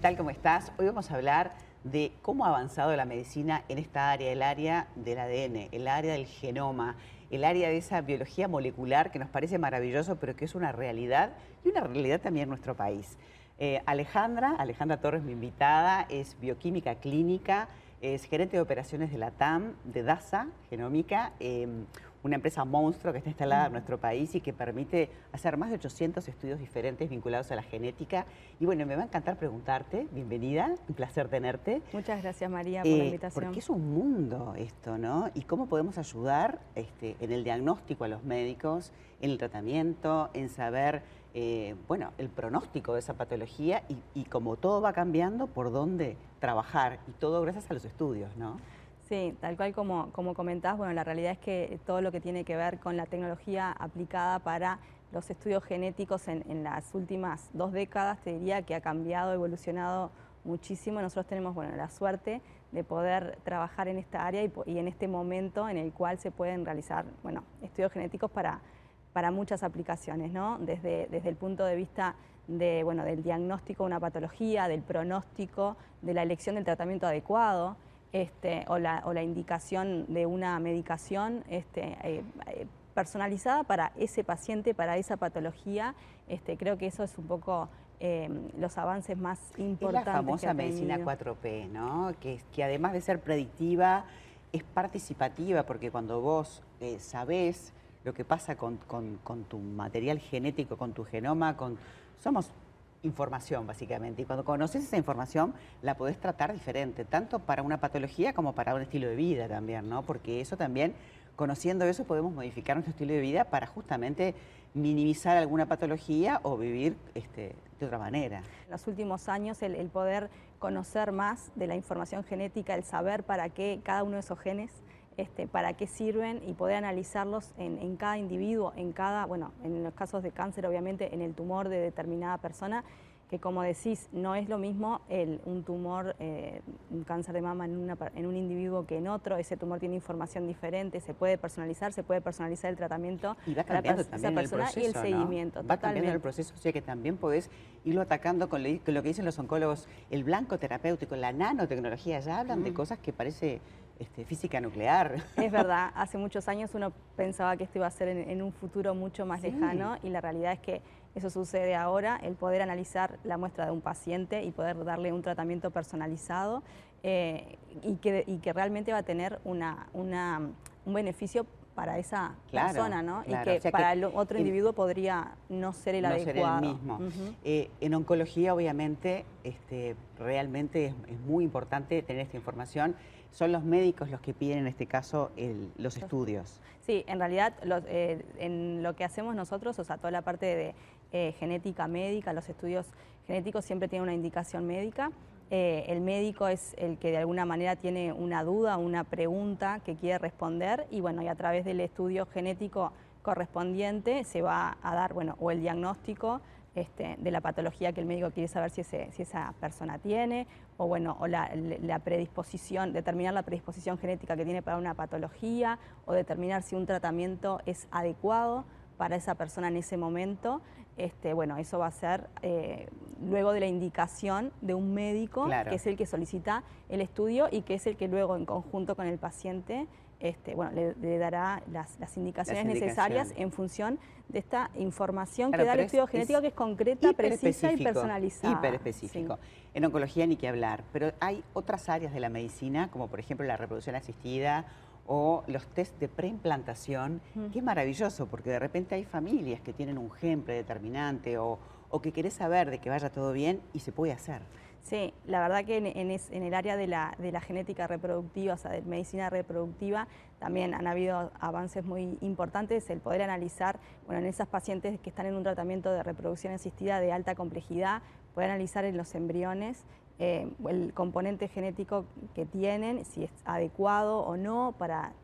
tal? ¿Cómo estás? Hoy vamos a hablar de cómo ha avanzado la medicina en esta área, el área del ADN, el área del genoma, el área de esa biología molecular que nos parece maravilloso, pero que es una realidad y una realidad también en nuestro país. Eh, Alejandra, Alejandra Torres, mi invitada, es bioquímica clínica, es gerente de operaciones de la TAM, de DASA, Genómica, em, una empresa monstruo que está instalada en nuestro país y que permite hacer más de 800 estudios diferentes vinculados a la genética. Y bueno, me va a encantar preguntarte, bienvenida, un placer tenerte. Muchas gracias María por la eh, invitación. Porque es un mundo esto, ¿no? Y cómo podemos ayudar este, en el diagnóstico a los médicos, en el tratamiento, en saber, eh, bueno, el pronóstico de esa patología y, y como todo va cambiando, por dónde trabajar. Y todo gracias a los estudios, ¿no? Sí, tal cual como, como comentás, bueno, la realidad es que todo lo que tiene que ver con la tecnología aplicada para los estudios genéticos en, las últimas dos décadas, te diría que ha cambiado, evolucionado muchísimo. Nosotros tenemos bueno, la suerte de poder trabajar en esta área y, en este momento en el cual se pueden realizar bueno, estudios genéticos para, para muchas aplicaciones, ¿no? desde, desde el punto de vista de, bueno, del diagnóstico de una patología, del pronóstico, de la elección del tratamiento adecuado. Este, o, la, indicación de una medicación este, eh, eh, personalizada para ese paciente, para esa patología. Este, creo que eso es un poco em, los avances más importantes. Es la famosa medicina 4P, ¿no? Que, que además de ser predictiva, es participativa, porque cuando vos eh, sabés lo que pasa con, con, tu material genético, con tu genoma, con somos información, básicamente. Y cuando conoces esa información, la podés tratar diferente, tanto para una patología como para un estilo de vida también, ¿no? Porque eso también, conociendo eso, podemos modificar nuestro estilo de vida para justamente minimizar alguna patología o vivir este, de otra manera. En los últimos años, el, poder conocer más de la información genética, el saber para qué cada uno de esos genes este, para qué sirven y poder analizarlos en, cada individuo, en cada, bueno, en los casos de cáncer obviamente en el tumor de determinada persona, que como decís, no es lo mismo el, un tumor, eh, un cáncer de mama en, en, un individuo que en otro, ese tumor tiene información diferente, se puede personalizar, se puede personalizar el tratamiento y va cambiando también el proceso, y el seguimiento. Va cambiando el proceso, o sea que también podés irlo atacando con lo, que dicen los oncólogos, el blanco terapéutico, la nanotecnología, ya hablan de cosas que parece este, física nuclear. Es verdad, hace muchos años uno pensaba que esto iba a ser en, un futuro mucho más lejano y la realidad es que eso sucede ahora, el poder analizar la muestra de un paciente y poder darle un tratamiento personalizado eh, y, que, que, realmente va a tener una, un beneficio para esa persona, ¿no? y que, para el otro individuo podría no ser el adecuado. Ser el mismo. Eh, en oncología, obviamente, este, realmente es, muy importante tener esta información. Son los médicos los que piden, en este caso, los estudios. Sí, en realidad, eh, en lo que hacemos nosotros, o sea, toda la parte de eh, genética médica, los estudios genéticos siempre tienen una indicación médica. Eh, el médico es el que de alguna manera tiene una duda, una pregunta que quiere responder y bueno, y a través del estudio genético correspondiente se va a dar, bueno, o el diagnóstico este, de la patología que el médico quiere saber si, esa persona tiene, o bueno, o la, predisposición, determinar la predisposición genética que tiene para una patología, o determinar si un tratamiento es adecuado para esa persona en ese momento, este, bueno, eso va a ser eh, luego de la indicación de un médico, que es el que solicita el estudio y que es el que luego en conjunto con el paciente este, bueno, le, dará las, indicaciones necesarias en función de esta información que da el estudio genético que es concreta, precisa y personalizada. Hiperespecífico. En oncología ni que hablar, pero hay otras áreas de la medicina, como por ejemplo la reproducción asistida o los test de preimplantación, que es maravilloso porque de repente hay familias que tienen un gen predeterminante o, o que querés saber de que vaya todo bien y se puede hacer. Sí, la verdad que en, el área de la, genética reproductiva, o sea, de medicina reproductiva, también han habido avances muy importantes, el poder analizar, bueno, en esas pacientes que están en un tratamiento de reproducción asistida de alta complejidad, poder analizar en los embriones eh, el componente genético que tienen, si es adecuado o no para,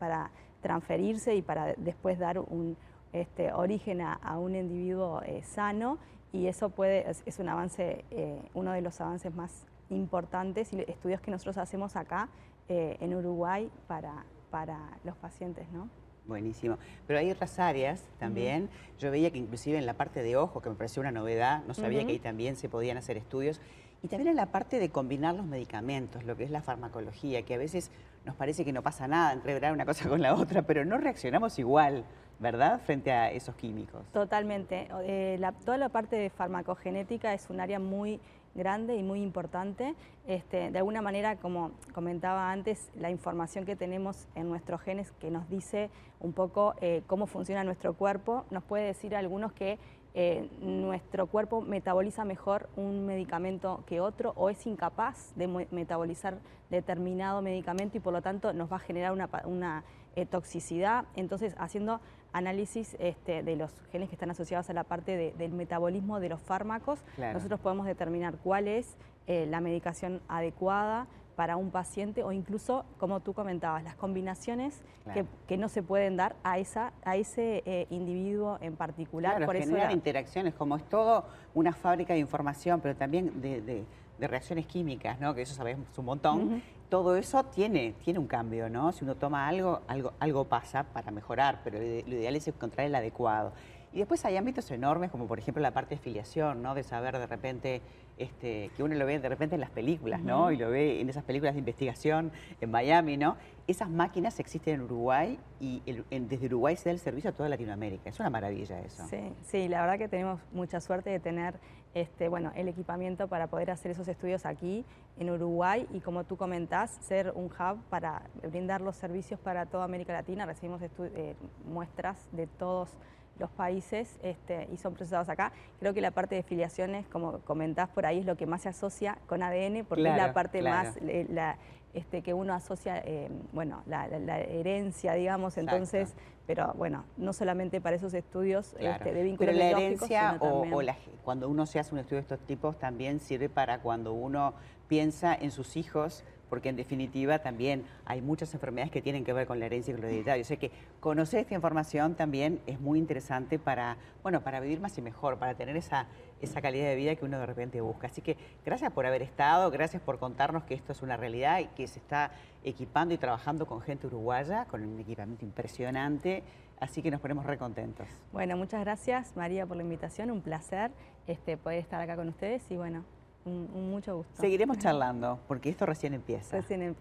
transferirse y para después dar un este, origen a, un individuo eh, sano y eso puede, es, un avance, eh, uno de los avances más importantes y estudios que nosotros hacemos acá en Uruguay para, para los pacientes, ¿no? Buenísimo. Pero hay otras áreas también. Yo veía que inclusive en la parte de ojo, que me pareció una novedad, no sabía que ahí también se podían hacer estudios. Y también en la parte de combinar los medicamentos, lo que es la farmacología, que a veces nos parece que no pasa nada entre una cosa con la otra, pero no reaccionamos igual. ¿Verdad? Frente a esos químicos. Totalmente. Eh, toda la parte de farmacogenética es un área muy grande y muy importante. Este, de alguna manera, como comentaba antes, la información que tenemos en nuestros genes que nos dice un poco eh, cómo funciona nuestro cuerpo, nos puede decir algunos que eh, nuestro cuerpo metaboliza mejor un medicamento que otro o es incapaz de metabolizar determinado medicamento y por lo tanto nos va a generar una, eh, toxicidad. Entonces, haciendo análisis este, de los genes que están asociados a la parte del metabolismo de los fármacos, nosotros podemos determinar cuál es eh, la medicación adecuada para un paciente o incluso, como tú comentabas, las combinaciones que, no se pueden dar a, esa, a ese eh, individuo en particular. Claro, Por generar interacciones, como es todo una fábrica de información, pero también de, reacciones químicas, ¿no? que eso sabemos un montón todo eso tiene, tiene un cambio, ¿no? Si uno toma algo, algo, algo pasa para mejorar, pero lo ideal es encontrar el adecuado. Y después hay ámbitos enormes, como por ejemplo la parte de filiación, ¿no? De saber de repente, este, que uno lo ve de repente en las películas, ¿no? Y lo ve en esas películas de investigación en Miami, ¿no? Esas máquinas existen en Uruguay y desde Uruguay se da el servicio a toda Latinoamérica. Es una maravilla eso. Sí, sí, la verdad que tenemos mucha suerte de tener este, bueno, el equipamiento para poder hacer esos estudios aquí en Uruguay y como tú comentás, ser un hub para brindar los servicios para toda América Latina. Recibimos eh, muestras de todos los países este, y son procesados acá. Creo que la parte de filiaciones, como comentás por ahí, es lo que más se asocia con ADN, porque es la parte más la, este, que uno asocia, eh, bueno, la, herencia, digamos, entonces, pero bueno, no solamente para esos estudios este, de vínculos Pero la herencia o, cuando uno se hace un estudio de estos tipos también sirve para cuando uno piensa en sus hijos porque en definitiva también hay muchas enfermedades que tienen que ver con la herencia y con lo que conocer esta información también es muy interesante para, bueno, para vivir más y mejor, para tener esa, esa calidad de vida que uno de repente busca. Así que gracias por haber estado, gracias por contarnos que esto es una realidad y que se está equipando y trabajando con gente uruguaya, con un equipamiento impresionante. Así que nos ponemos recontentos. Bueno, muchas gracias María por la invitación, un placer este, poder estar acá con ustedes y bueno, mucho gusto. Seguiremos charlando, porque esto recién empieza. Recién empieza.